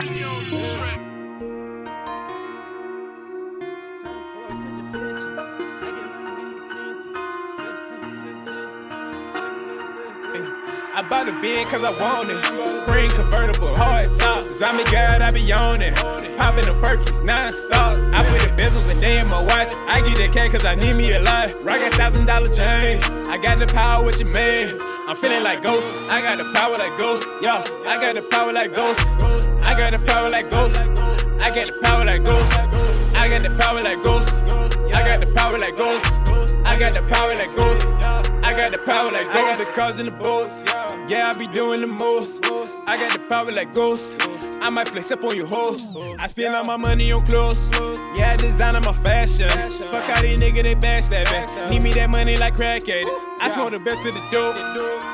I bought a bin cause I want it. Green convertible, hard top. Zombie God, I be on it. Popping the Perkins non-stop. I put the bezels and they in my watch. I get that cat cause I need me a lot. Rock a thousand dollar chain. I got the power with your man. I'm feeling like Ghost. I got the power like Ghost. Yeah, I got the power like Ghost. I got the power like Ghost. I got the power like Ghost. I got the power like Ghost. I got the power like Ghost. I got the power like Ghost. I got the power like Ghost. I got the cars in the boats. Yeah, I be doing the most. I got the power like Ghost. I might flex up on your hoes. I spend all my money on clothes. Yeah, I design my fashion. Fuck all these niggas, they backstabbing. Need me that money like crackheads. I smoke the best of the dope.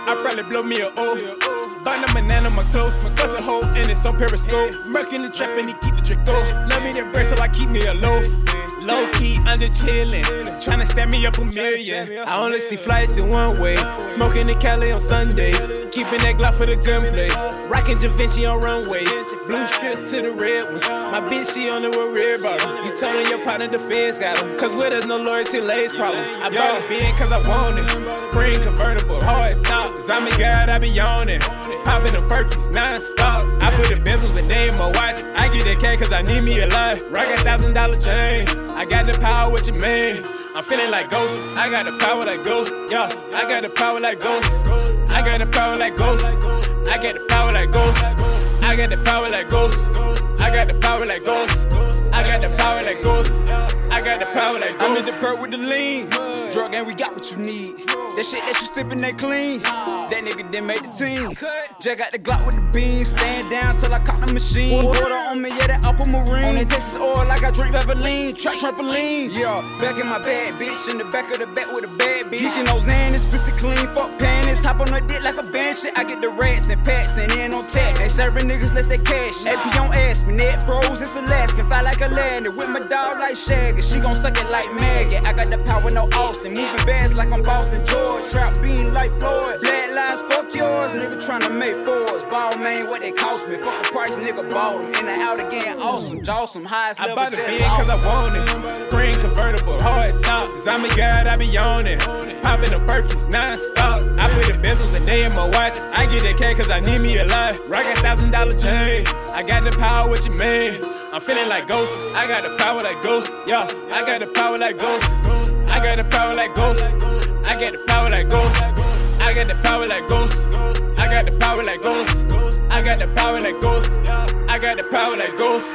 I probably blow me a O. Buying a banana my clothes. My cousin hoe and it's on periscope. Merc in the trap and he keep the trick go. Love me that bread so I keep me a loaf. Low key, under chillin'. Tryna stab me up a million. I only see flights in one way. Smoking in Cali on Sundays. Keeping that Glock for the gunplay. Rockin' Da Vinci on runways. Blue strips to the red ones. My bitch, she on the red bottom. You telling your partner the feds got him. Cause with us, no loyalty lays problems. I bought a bin cause I want it. Green convertible, hard top. Zombie God, I be on it. Popping the Perkins non-stop. I put the bezels and they in my watch. Cause I need me a lot. Rock a thousand dollar chain. I got the power with your man. I'm feeling like Ghost. I got the power like Ghost. Yeah, I got the power like Ghost. I got the power like Ghost. I got the power like Ghost. I got the power like Ghost. I got the power like Ghost. I got the power like Ghost. Got the power like Ghost. I'm in the perk with the lean. Drug and we got what you need. That shit that you sippin', they clean. That nigga didn't make the team. Jack got the Glock with the beans. Stand down till I caught the machine. Water on me, yeah, that aquamarine. On that Texas oil, like I drink Vaseline. Track trampoline. Yeah, back in my bad bitch. In the back of the back with a bad bitch. Geeking those Xanax, pussy clean. Fuck panties. Hop on the dick like a band shit. I get the rats and pats and in on tax. They serving niggas less they cash. AP on ass me. Net froze, it's Alaskan. Fly like a lander. With my dog like Shaggy. She gon' suck it like Maggie. I got the power, no Austin. Moving bands like I'm Boston, George. Trap bean like Floyd. Black lies, fuck yours. Nigga tryna make fours. Ball man, what they cost me. Fuck the price, nigga bought them. In and out again, awesome. Jawsome, highest I bought a jet bin cause I want it. Green convertible, hard top. Zombie God, I be on it. Popping the Perkins non-stop. I put the bezels and they in my watch. I get that cat cause I need me a lot. Rock a thousand dollar chain. I got the power with your man. I'm feeling like Ghost. I got the power like Ghost. Yeah, I got the power like Ghost. I got the power like Ghost. I got the power like Ghost. I got the power like Ghost. I got the power like ghosts. I got the power like ghosts. I got the power like ghosts.